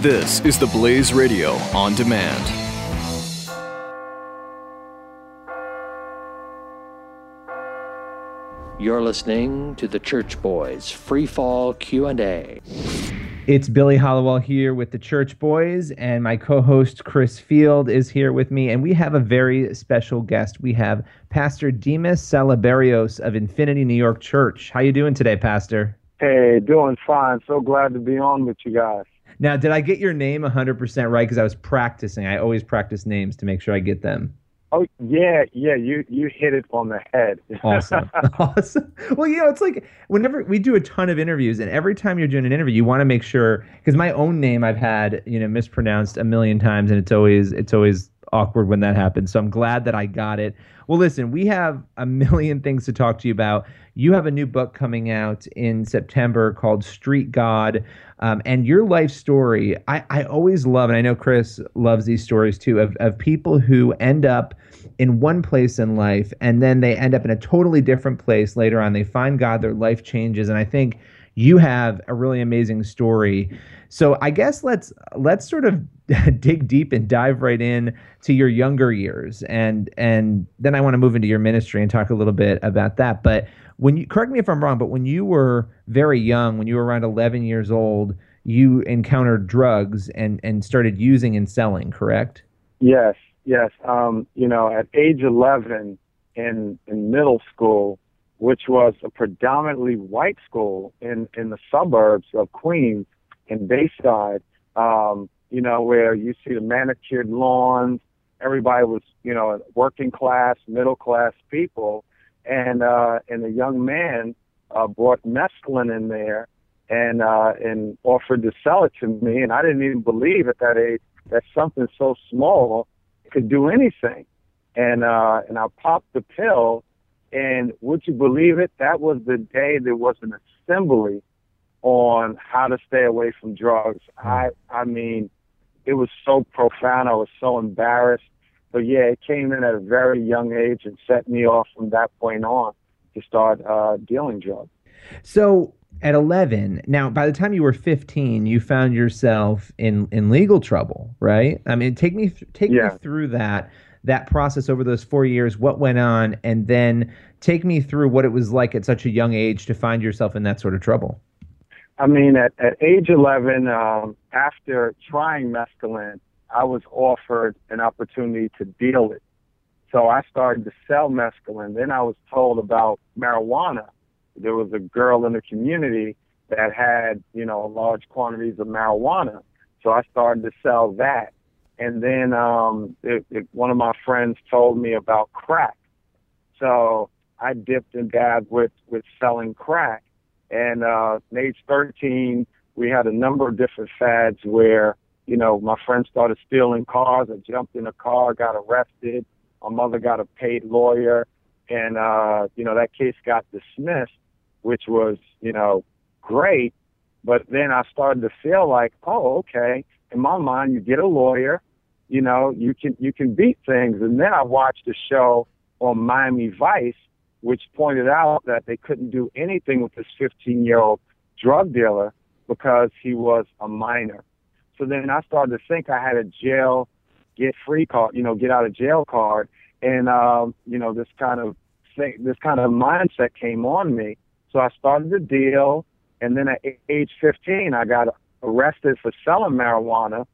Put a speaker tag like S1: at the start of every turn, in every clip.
S1: This is the Blaze Radio on demand.
S2: You're listening to the Church Boys Free Fall Q&A.
S3: It's Billy Hallowell here with the Church Boys, and my co-host Chris Field is here with me, and we have a very special guest. We have Pastor Dimas Salaberrios of Infinity New York Church. How you doing today, Pastor?
S4: Hey, doing fine. So glad to be on with you guys.
S3: Now, did I get your name 100% right? Because I was practicing. I always practice names to make sure I get them.
S4: Oh yeah, yeah. You you hit it on the head.
S3: awesome, awesome. Well, you know, it's like whenever we do a ton of interviews, and every time you're doing an interview, you want to make sure because my own name I've had you know mispronounced a million times, and it's always it's always awkward when that happens. So I'm glad that I got it. Well, listen, we have a million things to talk to you about. You have a new book coming out in September called Street God. Um, and your life story, I, I always love, and I know Chris loves these stories too, of, of people who end up in one place in life and then they end up in a totally different place later on. They find God, their life changes. And I think you have a really amazing story. So I guess let's let's sort of dig deep and dive right in to your younger years and and then I want to move into your ministry and talk a little bit about that. But when you correct me if I'm wrong, but when you were very young, when you were around 11 years old, you encountered drugs and and started using and selling, correct?
S4: Yes, yes. Um, you know, at age 11 in in middle school, which was a predominantly white school in in the suburbs of Queens in Bayside, um, you know, where you see the manicured lawns, everybody was, you know, working class, middle class people and uh, and a young man uh, brought mescaline in there and uh, and offered to sell it to me, and I didn't even believe at that age that something so small could do anything. And uh, and I popped the pill, and would you believe it? That was the day there was an assembly on how to stay away from drugs. I I mean, it was so profound. I was so embarrassed but yeah, it came in at a very young age and set me off from that point on to start uh, dealing drugs.
S3: So at 11, now by the time you were 15, you found yourself in in legal trouble, right? I mean, take me th- take yeah. me through that that process over those 4 years, what went on and then take me through what it was like at such a young age to find yourself in that sort of trouble.
S4: I mean, at, at age 11, um, after trying mescaline, I was offered an opportunity to deal it. So I started to sell mescaline. Then I was told about marijuana. There was a girl in the community that had, you know, large quantities of marijuana. So I started to sell that. And then um, it, it, one of my friends told me about crack. So I dipped and dabbed with, with selling crack. And uh, age 13, we had a number of different fads where you know, my friends started stealing cars. I jumped in a car, got arrested. My mother got a paid lawyer, and uh, you know that case got dismissed, which was you know great. But then I started to feel like, oh, okay. In my mind, you get a lawyer, you know, you can you can beat things. And then I watched a show on Miami Vice, which pointed out that they couldn't do anything with this 15 year old drug dealer because he was a minor. So then I started to think I had a jail get free card, you know, get out of jail card, and um, you know this kind of thing, this kind of mindset came on me. So I started the deal, and then at age 15, I got arrested for selling marijuana.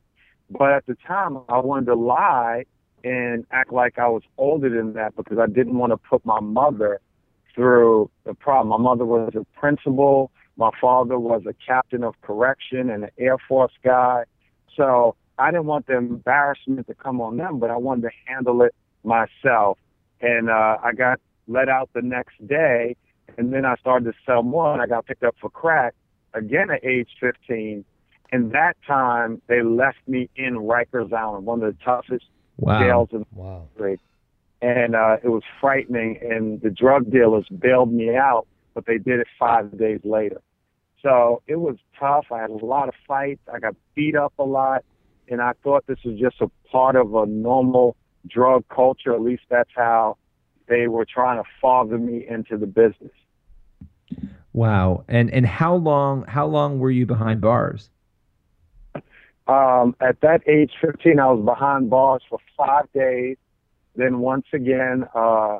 S4: But at the time, I wanted to lie and act like I was older than that because I didn't want to put my mother through the problem. My mother was a principal. My father was a captain of correction and an Air Force guy. So I didn't want the embarrassment to come on them, but I wanted to handle it myself. And uh, I got let out the next day, and then I started to sell more, and I got picked up for crack again at age 15. And that time, they left me in Rikers Island, one of the toughest
S3: wow.
S4: jails in
S3: wow.
S4: the. And uh, it was frightening, and the drug dealers bailed me out, but they did it five days later. So it was tough. I had a lot of fights. I got beat up a lot. And I thought this was just a part of a normal drug culture. At least that's how they were trying to father me into the business.
S3: Wow. And and how long how long were you behind bars?
S4: Um, at that age, 15, I was behind bars for five days. Then once again, uh,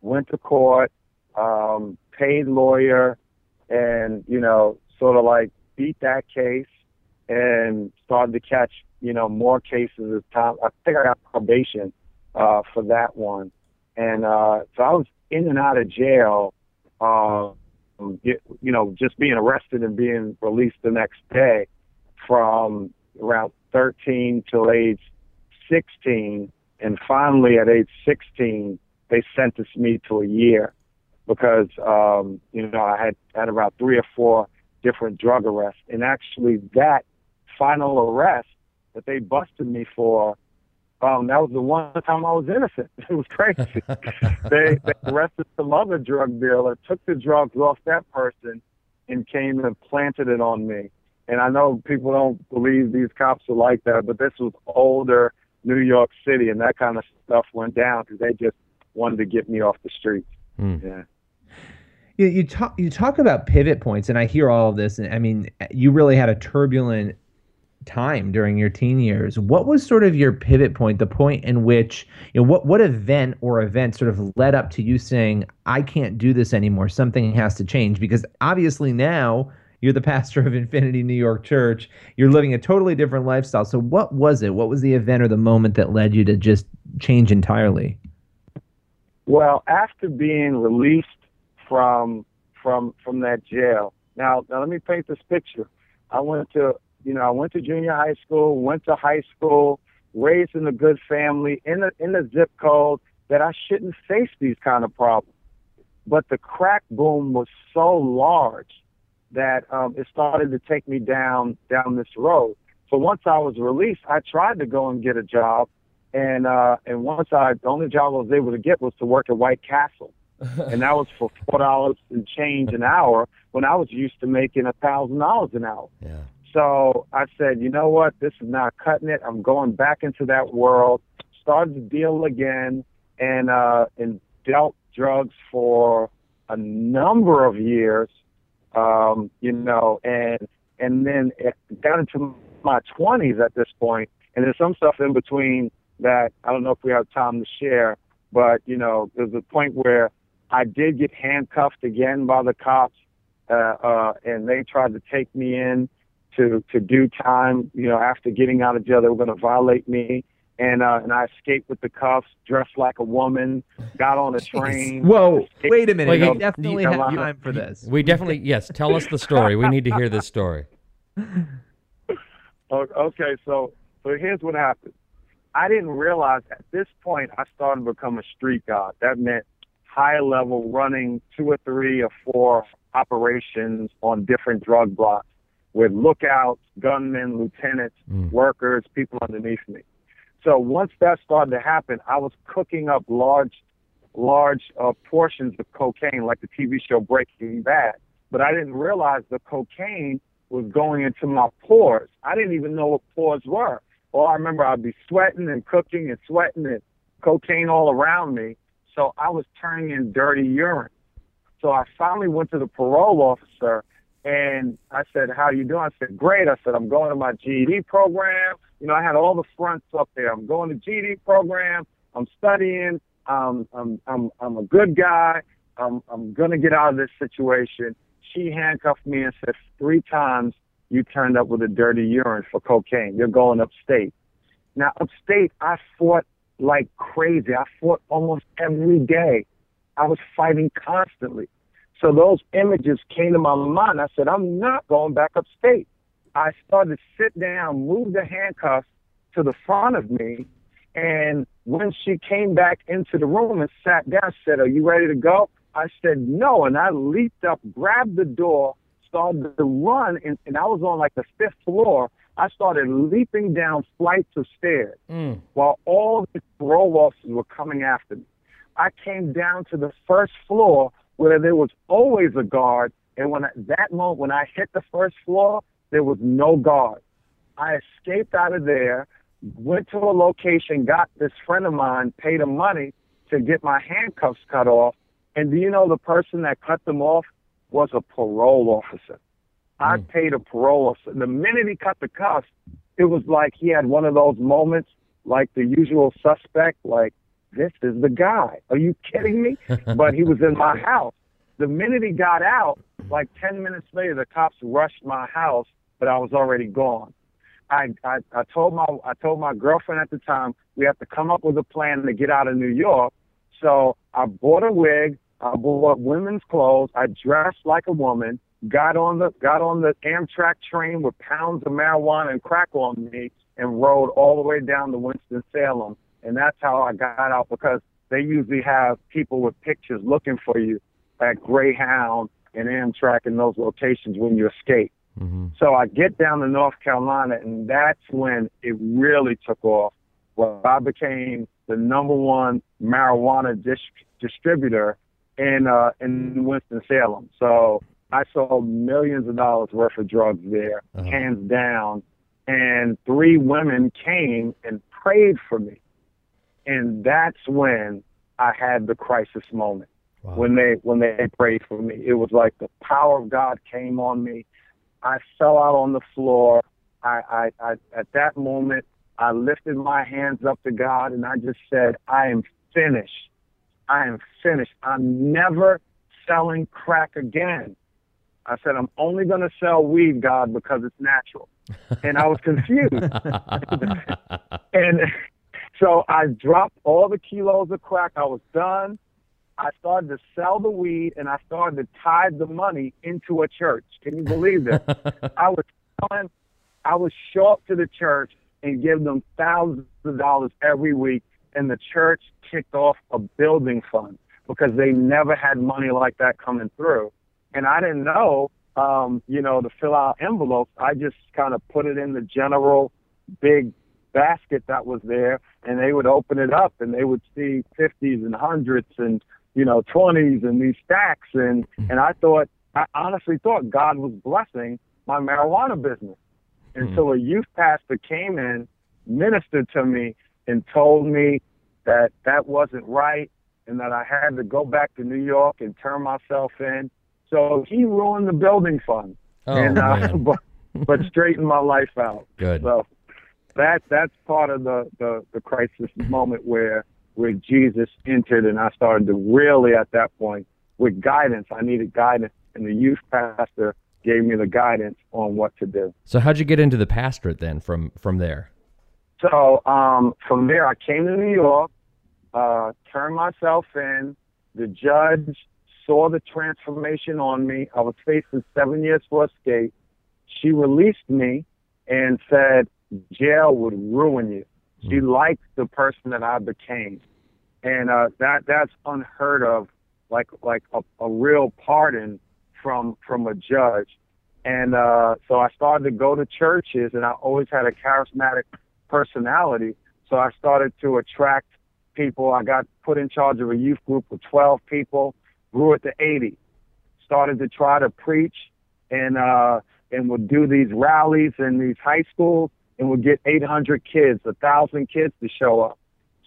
S4: went to court, um, paid lawyer, and you know, sort of like beat that case, and started to catch you know more cases as time. I think I got probation uh, for that one, and uh, so I was in and out of jail. Uh, you, you know, just being arrested and being released the next day from around 13 till age 16. And finally, at age 16, they sentenced me to a year because, um, you know, I had had about three or four different drug arrests. And actually, that final arrest that they busted me for, um, that was the one time I was innocent. It was crazy. they, they arrested some other drug dealer, took the drugs off that person, and came and planted it on me. And I know people don't believe these cops are like that, but this was older New York City, and that kind of stuff went down because they just wanted to get me off the streets. Mm. Yeah.
S3: You, you talk you talk about pivot points, and I hear all of this. And I mean, you really had a turbulent time during your teen years. What was sort of your pivot point, the point in which, you know, what what event or event sort of led up to you saying, I can't do this anymore. Something has to change. Because obviously now you're the pastor of Infinity New York Church. You're living a totally different lifestyle. So, what was it? What was the event or the moment that led you to just change entirely?
S4: Well, after being released from from from that jail, now, now let me paint this picture. I went to you know I went to junior high school, went to high school, raised in a good family, in a in a zip code that I shouldn't face these kind of problems. But the crack boom was so large that um, it started to take me down down this road. So once I was released, I tried to go and get a job, and uh, and once I the only job I was able to get was to work at White Castle, and that was for four dollars and change an hour when I was used to making a thousand dollars an hour.
S5: Yeah.
S4: So I said, you know what, this is not cutting it. I'm going back into that world. Started to deal again, and uh, and dealt drugs for a number of years um, you know, and and then it got into my 20s at this point, and there's some stuff in between that I don't know if we have time to share, but you know, there's a point where I did get handcuffed again by the cops, uh, uh, and they tried to take me in to to do time. You know, after getting out of jail, they were going to violate me and uh, and I escaped with the cuffs, dressed like a woman, got on a train.
S3: Whoa! Wait a minute. Well, we definitely you, have time for this.
S5: We definitely yes. Tell us the story. We need to hear this story.
S4: Okay, so so here's what happened. I didn't realize at this point I started to become a street god. That meant high level running two or three or four operations on different drug blocks with lookouts, gunmen, lieutenants, mm. workers, people underneath me. So once that started to happen, I was cooking up large, large uh, portions of cocaine, like the TV show Breaking Bad. But I didn't realize the cocaine was going into my pores. I didn't even know what pores were. All I remember, I'd be sweating and cooking and sweating and cocaine all around me. So I was turning in dirty urine. So I finally went to the parole officer and I said, "How you doing?" I said, "Great." I said, "I'm going to my GED program you know, I had all the fronts up there. I'm going to GD program. I'm studying. Um, I'm, I'm, I'm a good guy. I'm, I'm going to get out of this situation. She handcuffed me and said three times, you turned up with a dirty urine for cocaine. You're going upstate. Now, upstate, I fought like crazy. I fought almost every day. I was fighting constantly. So those images came to my mind. I said, I'm not going back upstate. I started to sit down, move the handcuffs to the front of me. And when she came back into the room and sat down, said, Are you ready to go? I said, No. And I leaped up, grabbed the door, started to run, and, and I was on like the fifth floor. I started leaping down flights of stairs mm. while all the parole officers were coming after me. I came down to the first floor where there was always a guard. And when I, that moment, when I hit the first floor, there was no guard. I escaped out of there, went to a location, got this friend of mine, paid him money to get my handcuffs cut off. And do you know the person that cut them off was a parole officer? I hmm. paid a parole officer. The minute he cut the cuffs, it was like he had one of those moments, like the usual suspect, like this is the guy. Are you kidding me? but he was in my house. The minute he got out, like 10 minutes later, the cops rushed my house, but I was already gone. I, I, I told my, I told my girlfriend at the time, we have to come up with a plan to get out of New York. So I bought a wig. I bought women's clothes. I dressed like a woman, got on the, got on the Amtrak train with pounds of marijuana and crack on me and rode all the way down to Winston-Salem. And that's how I got out because they usually have people with pictures looking for you at Greyhound and Amtrak in those locations when you escape.
S5: Mm-hmm.
S4: So I get down to North Carolina, and that's when it really took off. Where I became the number one marijuana dis- distributor in uh, in Winston Salem. So I sold millions of dollars worth of drugs there,
S5: Uh-huh.
S4: hands down. And three women came and prayed for me, and that's when I had the crisis moment
S5: Wow.
S4: when they when they prayed for me. It was like the power of God came on me. I fell out on the floor. I, I, I at that moment I lifted my hands up to God and I just said, I am finished. I am finished. I'm never selling crack again. I said, I'm only going to sell weed, God, because it's natural. And I was confused. and so I dropped all the kilos of crack. I was done. I started to sell the weed and I started to tithe the money into a church. Can you believe this? I was selling, I would show up to the church and give them thousands of dollars every week, and the church kicked off a building fund because they never had money like that coming through. And I didn't know, um, you know, to fill out envelopes. I just kind of put it in the general big basket that was there, and they would open it up and they would see 50s and hundreds and you know 20s and these stacks, and and I thought, I honestly thought God was blessing my marijuana business until a youth pastor came in, ministered to me, and told me that that wasn't right and that I had to go back to New York and turn myself in. So he ruined the building fund
S5: Oh,
S4: and uh, but but straightened my life out.
S5: Good.
S4: So that that's part of the, the, the crisis moment where where Jesus entered and I started to really at that point with guidance. I needed guidance and the youth pastor gave me the guidance on what to do.
S5: So how'd you get into the pastorate then from from there?
S4: So um, from there, I came to New York, uh, turned myself in. The judge saw the transformation on me. I was facing seven years for escape. She released me and said, jail would ruin you. She liked the person that I became. And uh, that that's unheard of, like like a, a real pardon from from a judge. And uh, so I started to go to churches, and I always had a charismatic personality. So I started to attract people. I got put in charge of a youth group of 12 people, grew it to 80. Started to try to preach, and uh, and would do these rallies in these high schools, and would get 800 kids, a thousand kids to show up.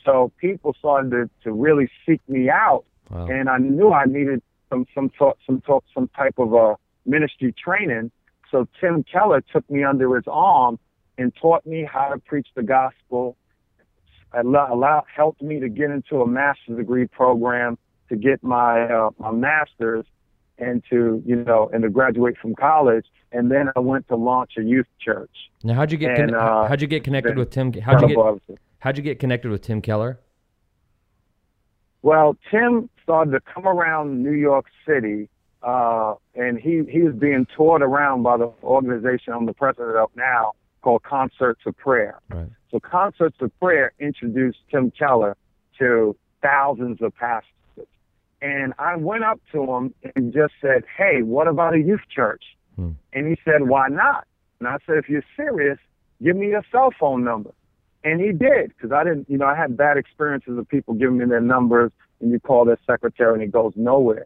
S4: So people started to, to really seek me out,
S5: Wow.
S4: and I knew I needed some some talk, some talk, some type of uh, ministry training. So Tim Keller took me under his arm and taught me how to preach the gospel. Allow, allow, helped me to get into a master's degree program to get my uh, my master's and to you know and to graduate from college. And then I went to launch a youth church.
S5: Now how'd you get
S4: And,
S5: con-
S4: uh,
S5: how'd you get connected with Tim? How'd you get
S4: obviously.
S5: how'd you get connected with Tim Keller?
S4: Well, Tim started to come around New York City, uh, and he, he was being toured around by the organization I'm the president of now called Concerts of Prayer.
S5: Right.
S4: So Concerts of Prayer introduced Tim Keller to thousands of pastors. And I went up to him and just said, Hey, what about a youth church?
S5: Hmm.
S4: And he said, Why not? And I said, If you're serious, give me your cell phone number. And he did, because I didn't, you know, I had bad experiences of people giving me their numbers and you call their secretary and it goes nowhere.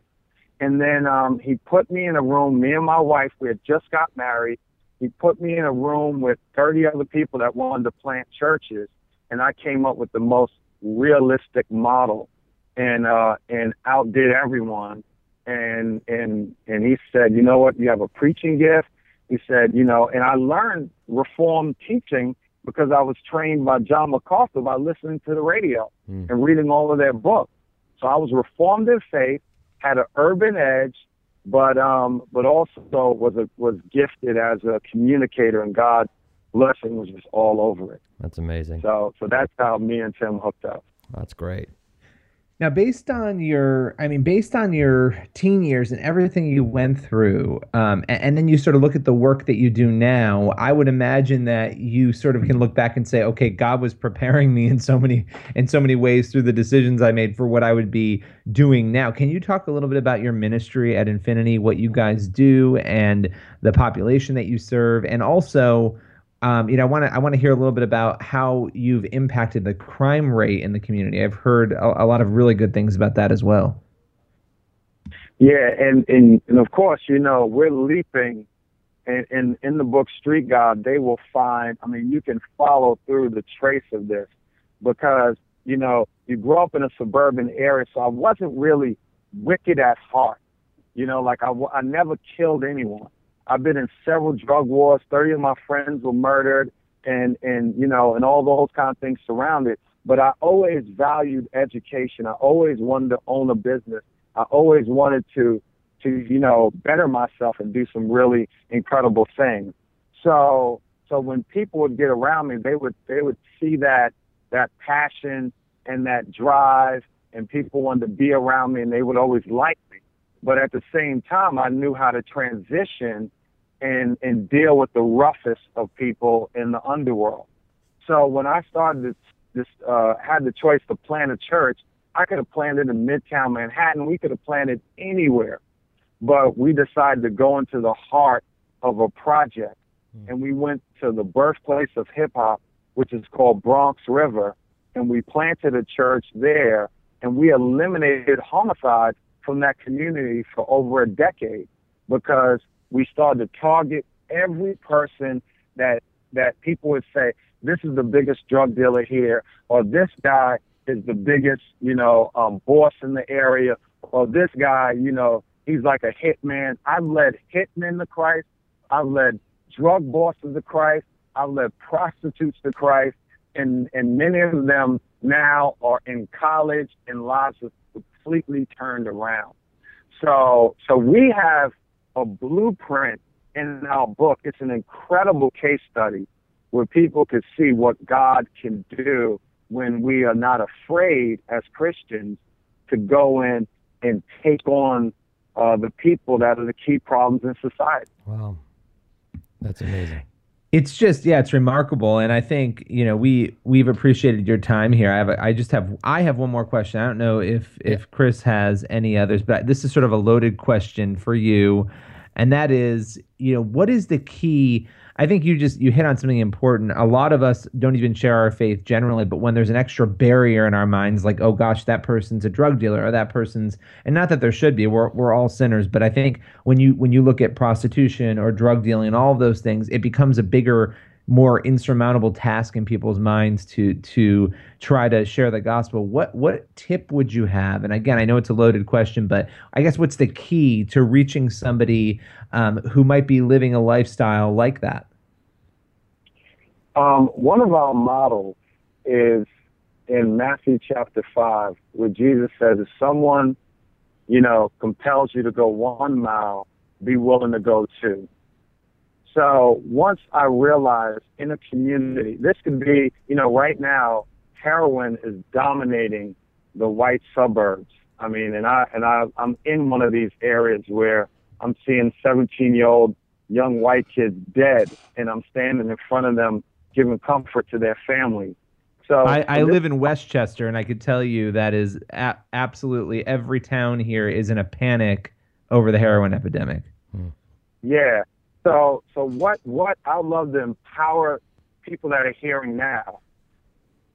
S4: And then um, he put me in a room, me and my wife, we had just got married. He put me in a room with 30 other people that wanted to plant churches. And I came up with the most realistic model and, uh, and outdid everyone. And, and, and he said, you know what? You have a preaching gift He said, you know, and I learned Reformed teaching because I was trained by John MacArthur by listening to the radio
S5: Mm.
S4: and reading all of their books. So I was reformed in faith, had an urban edge, but um, but also was a, was gifted as a communicator, and God's blessing was just all over it.
S5: That's amazing.
S4: So so that's how me and Tim hooked up.
S5: That's great.
S3: Now, based on your, I mean, based on your teen years and everything you went through, um, and, and then you sort of look at the work that you do now, I would imagine that you sort of can look back and say, okay, God was preparing me in so many, in so many ways through the decisions I made for what I would be doing now. Can you talk a little bit about your ministry at Infinity, what you guys do, and the population that you serve, and also um, you know, I want to I want to hear a little bit about how you've impacted the crime rate in the community. I've heard a, a lot of really good things about that as well.
S4: Yeah, and and and of course, you know, we're leaping. And in in the book Street God, they will find. I mean, you can follow through the trace of this because you know you grow up in a suburban area, so I wasn't really wicked at heart. You know, like I, I never killed anyone. I've been in several drug wars. Thirty of my friends were murdered, and and you know, and all those kind of things surrounded. But I always valued education. I always wanted to own a business. I always wanted to to you know better myself and do some really incredible things. So so when people would get around me, they would they would see that that passion and that drive, and people wanted to be around me, and they would always like. But at the same time, I knew how to transition and and deal with the roughest of people in the underworld. So when I started this, this uh, had the choice to plant a church, I could have planted in Midtown Manhattan. We could have planted anywhere, but we decided to go into the heart of a project, and we went to the birthplace of hip hop, which is called Bronx River, and we planted a church there, and we eliminated homicides from that community for over a decade because we started to target every person that that people would say this is the biggest drug dealer here or this guy is the biggest you know um boss in the area or this guy you know he's like a hitman. I've led hitmen to christ. I've led drug bosses to christ. I've led prostitutes to christ. And and many of them now are in college and lives have completely turned around so so we have a blueprint in our book. It's an incredible case study where people can see what God can do when we are not afraid as Christians to go in and take on uh, the people that are the key problems in society.
S5: Wow. That's amazing.
S3: It's just yeah, it's remarkable, and I think you know we we've appreciated your time here. I have a, I just have I have one more question. I don't know if if Chris has any others, but this is sort of a loaded question for you, and that is you know what is the key? I think you just you hit on something important. A lot of us don't even share our faith generally, but when there's an extra barrier in our minds, like oh gosh, that person's a drug dealer or that person's, and not that there should be. We're we're all sinners, but I think when you when you look at prostitution or drug dealing and all of those things, it becomes a bigger more insurmountable task in people's minds to to try to share the gospel. What what tip would you have? And again i know it's a loaded question but i guess what's the key to reaching somebody um, who might be living a lifestyle like that?
S4: Um, one of our models is in Matthew chapter 5, where Jesus says, if someone, you know, compels you to go one mile, be willing to go two. So once I realized in a community, this could be, you know, right now, heroin is dominating the white suburbs. I mean, and I and I I'm in one of these areas where I'm seeing 17 year old young white kids dead, and I'm standing in front of them giving comfort to their family. So
S3: I, I live in Westchester, and I could tell you that is a- absolutely every town here is in a panic over the heroin epidemic. Hmm.
S4: Yeah. So so what what I love to empower people that are hearing now.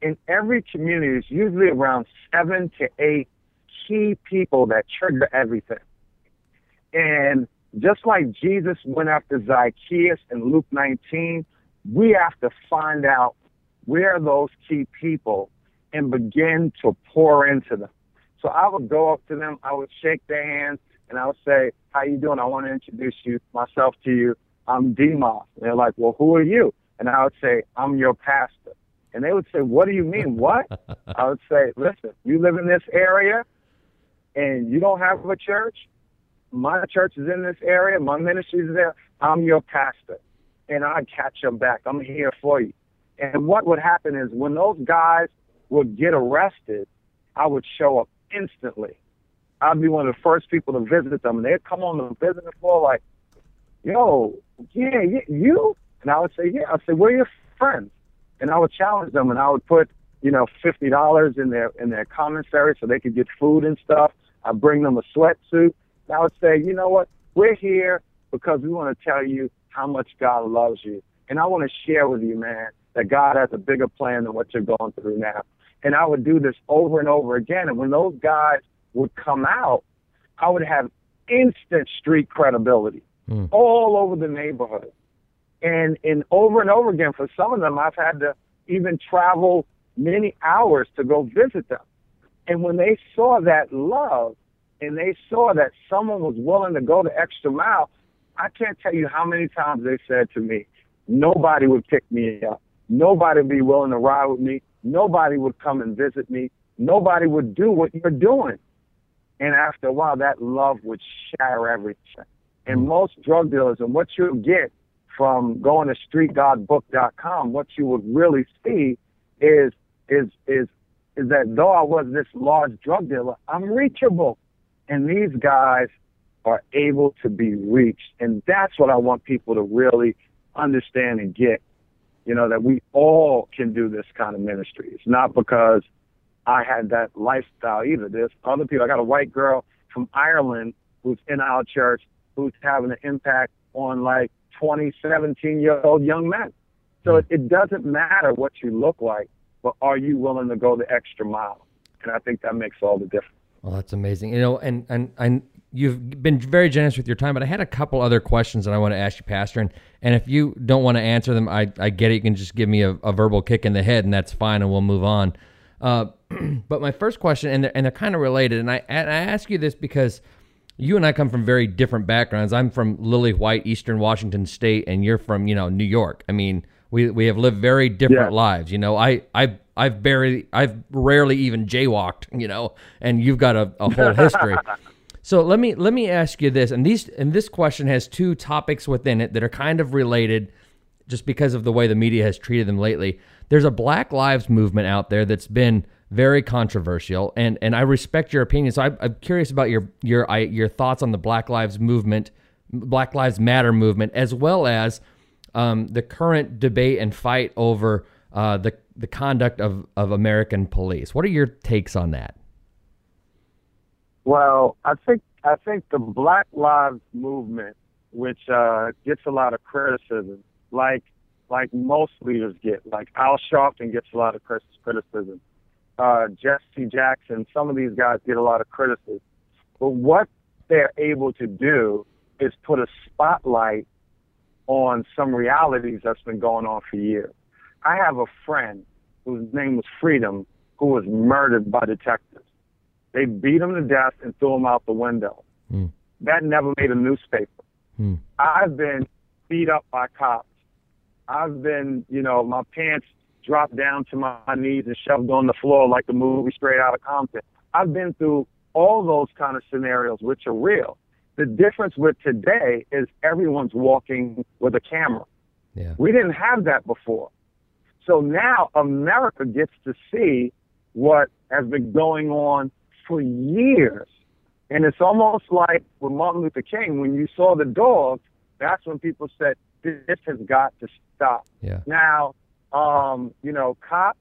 S4: In every community, there's usually around seven to eight key people that trigger everything. And just like Jesus went after Zacchaeus in Luke 19, we have to find out where are those key people and begin to pour into them. So I would go up to them, I would shake their hands, and I would say, "How you doing? I want to introduce you myself to you. I'm Dimas. And they're like, well, who are you? And I would say, I'm your pastor. And they would say, what do you mean? What? I would say, listen, you live in this area and you don't have a church. My church is in this area. My ministry is there. I'm your pastor. And I'd catch them back. I'm here for you. And what would happen is when those guys would get arrested, I would show up instantly. I'd be one of the first people to visit them. And they'd come on the visiting floor like, yo, yeah, you? And I would say, yeah. I'd say, where are your friends? And I would challenge them and I would put, you know, fifty dollars in their in their commissary so they could get food and stuff. I'd bring them a sweatsuit. And I would say, you know what? We're here because we want to tell you how much God loves you. And I want to share with you, man, that God has a bigger plan than what you're going through now. And I would do this over and over again. And when those guys would come out, I would have instant street credibility
S5: Mm.
S4: all over the neighborhood. And and over and over again, for some of them, I've had to even travel many hours to go visit them. And when they saw that love and they saw that someone was willing to go the extra mile, I can't tell you how many times they said to me, nobody would pick me up. Nobody would be willing to ride with me. Nobody would come and visit me. Nobody would do what you're doing. And after a while, that love would shatter everything. And mm. most drug dealers, and what you'll get from going to streetgodbook.com, what you would really see is is is is that though I was this large drug dealer, I'm reachable. And these guys are able to be reached. And that's what I want people to really understand and get. You know, that we all can do this kind of ministry. It's not because I had that lifestyle either. There's other people. I got a white girl from Ireland who's in our church who's having an impact on like 20, 17 year old young men. So it, it doesn't matter what you look like, but are you willing to go the extra mile? And I think that makes all the difference.
S5: Well, that's amazing. You know, and and and you've been very generous with your time, but I had a couple other questions that I want to ask you, Pastor. And and if you don't want to answer them, I I get it. You can just give me a, a verbal kick in the head, and that's fine, and we'll move on. Uh, but my first question, and they're, and they're kind of related, and I and I ask you this because you and I come from very different backgrounds. I'm from Lily White, Eastern Washington State, and you're from you know New York. I mean, we we have lived very different
S4: Yeah.
S5: lives. You know, I I I've barely I've rarely even jaywalked. You know, and you've got a, a whole history. So let me let me ask you this, and these and this question has two topics within it that are kind of related, just because of the way the media has treated them lately. There's a Black Lives movement out there that's been very controversial, and and I respect your opinion. So I, I'm curious about your your your thoughts on the Black Lives movement, Black Lives Matter movement, as well as um, the current debate and fight over uh, the the conduct of of American police. What are your takes on that?
S4: Well, I think I think the Black Lives Movement, which uh, gets a lot of criticism, like like most leaders get, like Al Sharpton gets a lot of criticism. Uh, Jesse Jackson, some of these guys get a lot of criticism. But what they're able to do is put a spotlight on some realities that's been going on for years. I have a friend whose name was Freedom, who was murdered by detectives. They beat him to death and threw him out the window.
S5: Mm.
S4: That never made a newspaper.
S5: Mm.
S4: I've been beat up by cops. I've been, you know, my pants dropped down to my knees and shoved on the floor like the movie Straight Outta Compton. I've been through all those kind of scenarios, which are real. The difference with today is everyone's walking with a camera.
S5: Yeah.
S4: We didn't have that before. So now America gets to see what has been going on for years. And it's almost like with Martin Luther King, when you saw the dogs, that's when people said, this has got to stop.
S5: Yeah.
S4: Now, um, you know, cops,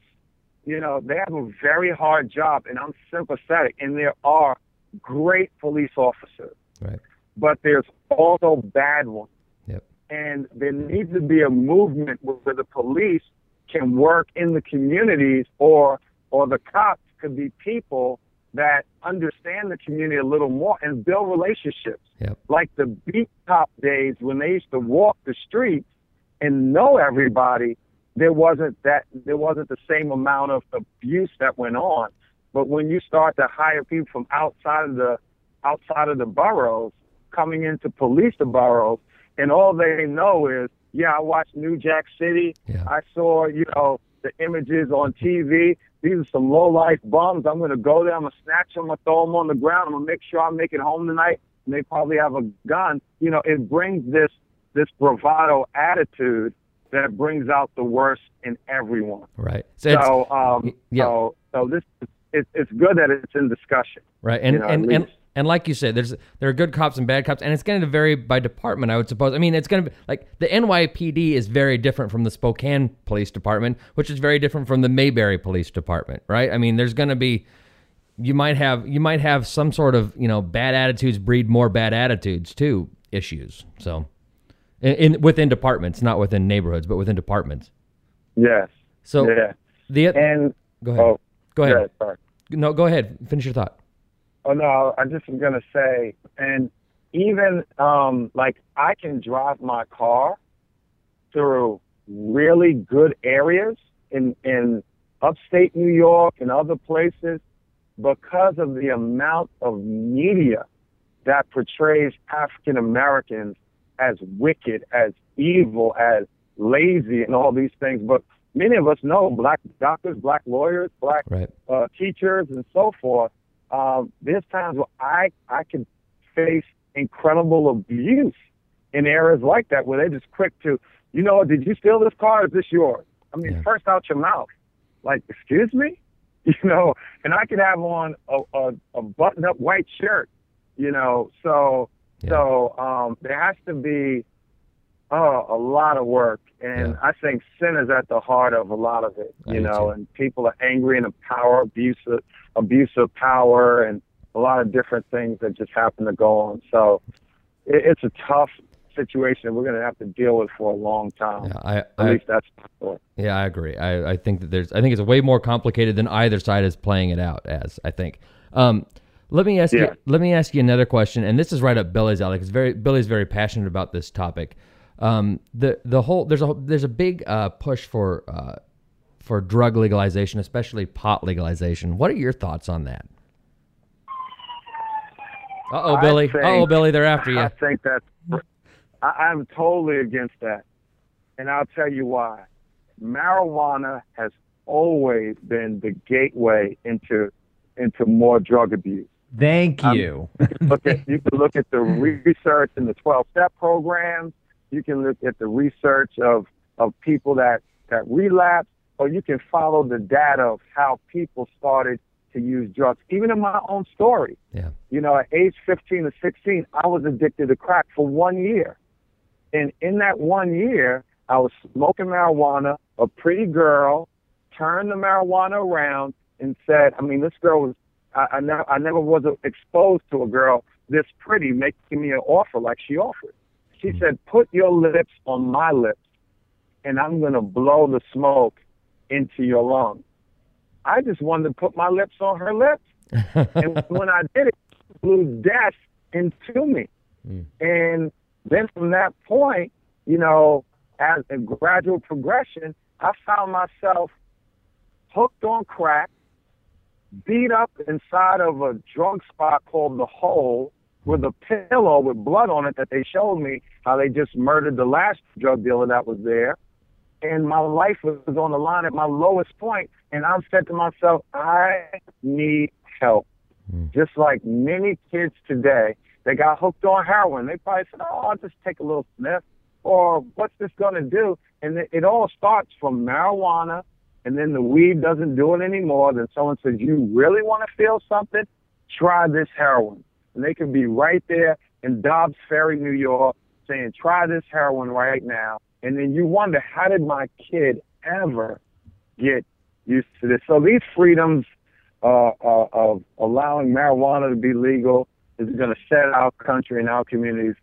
S4: you know, they have a very hard job, and I'm sympathetic, and there are great police officers,
S5: Right.
S4: but there's also bad ones.
S5: Yep.
S4: And there needs to be a movement where the police can work in the communities, or or the cops could be people that understand the community a little more and build relationships
S5: Yep.
S4: like the beat cop days when they used to walk the streets and know everybody, there wasn't that there wasn't the same amount of abuse that went on. But when you start to hire people from outside of the outside of the boroughs coming in to police the boroughs, and all they know is, yeah, I watched New Jack City.
S5: Yeah.
S4: I saw, you know, the images on TV. These are some low life bums. I'm gonna go there. I'm gonna snatch them. I'm gonna throw them on the ground. I'm gonna make sure I make it home tonight. And they probably have a gun. You know, it brings this this bravado attitude that brings out the worst in everyone.
S5: Right. So,
S4: So, um,
S5: yeah.
S4: so, so this it, it's good that it's in discussion.
S5: Right, and
S4: you know,
S5: and, and. And like you said, there's there are good cops and bad cops, and it's going to vary by department. I would suppose. I mean, it's going to be like the NYPD is very different from the Spokane Police Department, which is very different from the Mayberry Police Department. Right? I mean, there's going to be you might have you might have some sort of you know bad attitudes breed more bad attitudes too issues. So in, in within departments, not within neighborhoods, but within departments.
S4: Yes.
S5: So
S4: yeah.
S5: the
S4: And
S5: go ahead,
S4: oh,
S5: go ahead,
S4: yeah, sorry.
S5: no, go ahead, finish your thought.
S4: Oh no, I just was gonna say, and even um, like I can drive my car through really good areas in in upstate New York and other places because of the amount of media that portrays African Americans as wicked, as evil, as lazy, and all these things. But many of us know black doctors, black lawyers, black
S5: Right.
S4: uh, teachers and so forth, um, there's times where I I can face incredible abuse in areas like that where they're just quick to, you know, did you steal this car? Is this yours? I mean,
S5: Yeah.
S4: first out your mouth, like, excuse me, you know, and I could have on a, a, a button-up white shirt, you know, so
S5: Yeah.
S4: so um, there has to be uh, a lot of work, and
S5: Yeah.
S4: I think sin is at the heart of a lot of it, you
S5: do
S4: know, and people are angry and a power abuse, of, abuse of power, and a lot of different things that just happen to go on. So it, it's a tough situation we're going to have to deal with for a long time.
S5: Yeah, I,
S4: At
S5: I
S4: least that's my.
S5: Yeah, I agree. I, I think that there's I think it's way more complicated than either side is playing it out as. I think. Um, let me ask you. Let me ask you another question, and this is right up Billy's alley because very Billy's very passionate about this topic. Um, the the whole there's a there's a big uh, push for uh, for drug legalization, especially pot legalization. What are your thoughts on that? Uh oh, Billy. Uh oh, Billy. They're after you.
S4: I think that's. I, I'm totally against that, and I'll tell you why. Marijuana has always been the gateway into into more drug abuse.
S3: Thank
S4: Um,
S3: you.
S4: look at you can look at the research in the 12 step programs. You can look at the research of of people that that relapse, or you can follow the data of how people started to use drugs. Even in my own story,
S5: Yeah.
S4: you know, at age 15 or 16, I was addicted to crack for one year. And in that one year, I was smoking marijuana. A pretty girl turned the marijuana around and said, I mean, this girl was, I, I, never, I never was exposed to a girl this pretty making me an offer like she offered. She said, put your lips on my lips and I'm going to blow the smoke into your lungs. I just wanted to put my lips on her lips and when I did it, it blew death into me. Hmm. And then from that point, you know, as a gradual progression, I found myself hooked on crack, beat up inside of a drug spot called The Hole with a pillow with blood on it that they showed me how they just murdered the last drug dealer that was there. And my life was on the line at my lowest point, and I said to myself, I need help. Hmm. Just like many kids today, they got hooked on heroin. They probably said, "Oh, I'll just take a little sniff," or "What's this going to do?" And it, it all starts from marijuana, and then the weed doesn't do it anymore. Then someone says, "You really want to feel something? Try this heroin." And they can be right there in Dobbs Ferry, New York, saying, "Try this heroin right now." And then you wonder, how did my kid ever get used to this? So these freedoms uh, uh, of allowing marijuana to be legal is going to set our country and our communities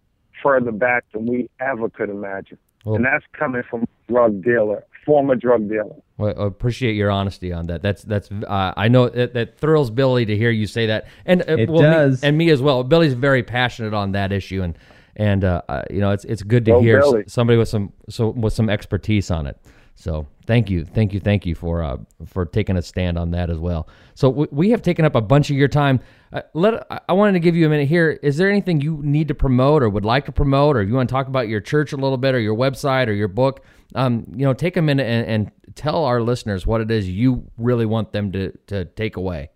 S4: further back than we ever could imagine.
S5: Well-
S4: and that's coming from a drug dealer, former drug dealer.
S5: Well, I appreciate your honesty on that. That's that's. Uh, I know that, that thrills Billy to hear you say that, and uh,
S3: It
S5: well, me-
S3: does.
S5: and me as well. Billy's very passionate on that issue, and and uh, uh, you know it's it's good to
S4: Go
S5: hear
S4: Billy.
S5: somebody with some so with some expertise on it. So thank you, thank you, thank you for uh, for taking a stand on that as well. So we, we have taken up a bunch of your time. Uh, let I wanted to give you a minute here. Is there anything you need to promote or would like to promote, or if you want to talk about your church a little bit, or your website, or your book? Um, you know, take a minute and, and tell our listeners what it is you really want them to to take away.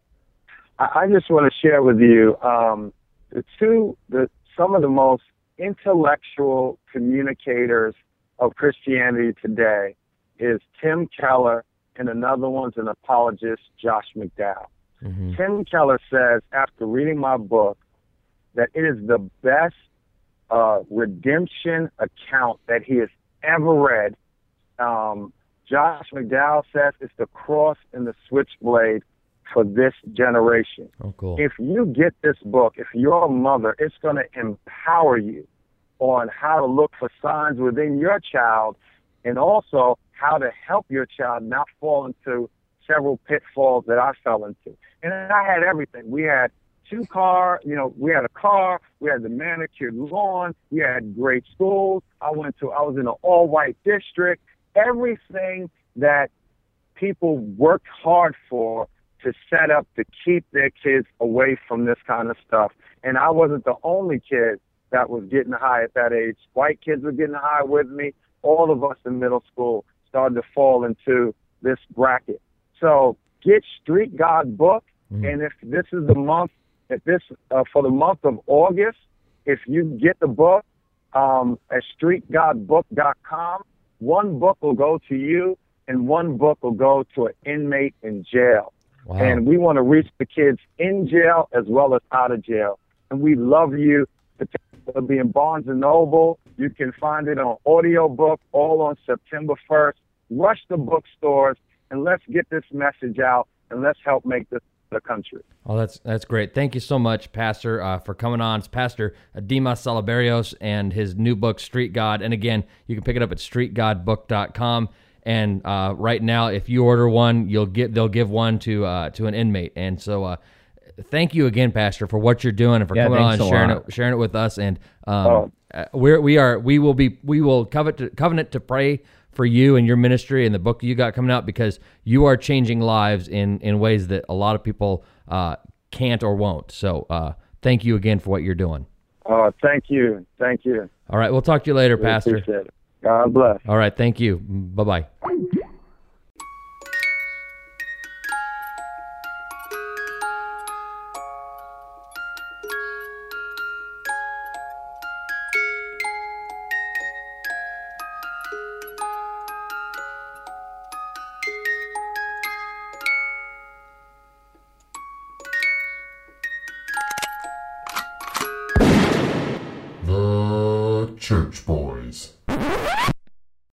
S4: I just want to share with you um, the two the some of the most intellectual communicators of Christianity today is Tim Keller, and another one's an apologist, Josh McDowell. Mm-hmm. Tim Keller says, after reading my book, that it is the best uh, redemption account that he has ever read. Um, Josh McDowell says it's the cross and the switchblade for this generation.
S5: Oh, cool.
S4: If you get this book, if you're a mother, it's going to empower you on how to look for signs within your child and also how to help your child not fall into several pitfalls that I fell into. And I had everything. We had two car, you know, we had a car, we had the manicured lawn, we had great schools. I went to, I was in an all white district. Everything that people worked hard for to set up to keep their kids away from this kind of stuff. And I wasn't the only kid that was getting high at that age. White kids were getting high with me. All of us in middle school started to fall into this bracket. So get Street God book, mm-hmm. and if this is the month, if this uh, for the month of August, if you get the book um, at streetgodbook.com, one book will go to you, and one book will go to an inmate in jail. Wow. And we want to reach the kids in jail as well as out of jail. And we love you. It'll be in Barnes and Noble. You can find it on audiobook all on September 1st. Rush the bookstores and let's get this message out and let's help make this the country.
S5: Oh, that's that's great. Thank you so much, Pastor, uh, for coming on. It's Pastor Dimas Salaberrios and his new book, Street God. And again, you can pick it up at streetgodbook.com. And uh, right now, if you order one, you'll get they'll give one to uh, to an inmate. And so, uh, thank you again, Pastor, for what you're doing and for yeah, coming on and sharing it sharing it with us. And um, oh. Uh, we're we are we will be we will covet to, covenant to pray for you and your ministry and the book you got coming out because you are changing lives in in ways that a lot of people uh, can't or won't. So uh, thank you again for what you're doing.
S4: Oh, thank you, thank you.
S5: All right, we'll talk to you later, Pastor.
S4: God bless.
S5: All right, thank you. Bye bye.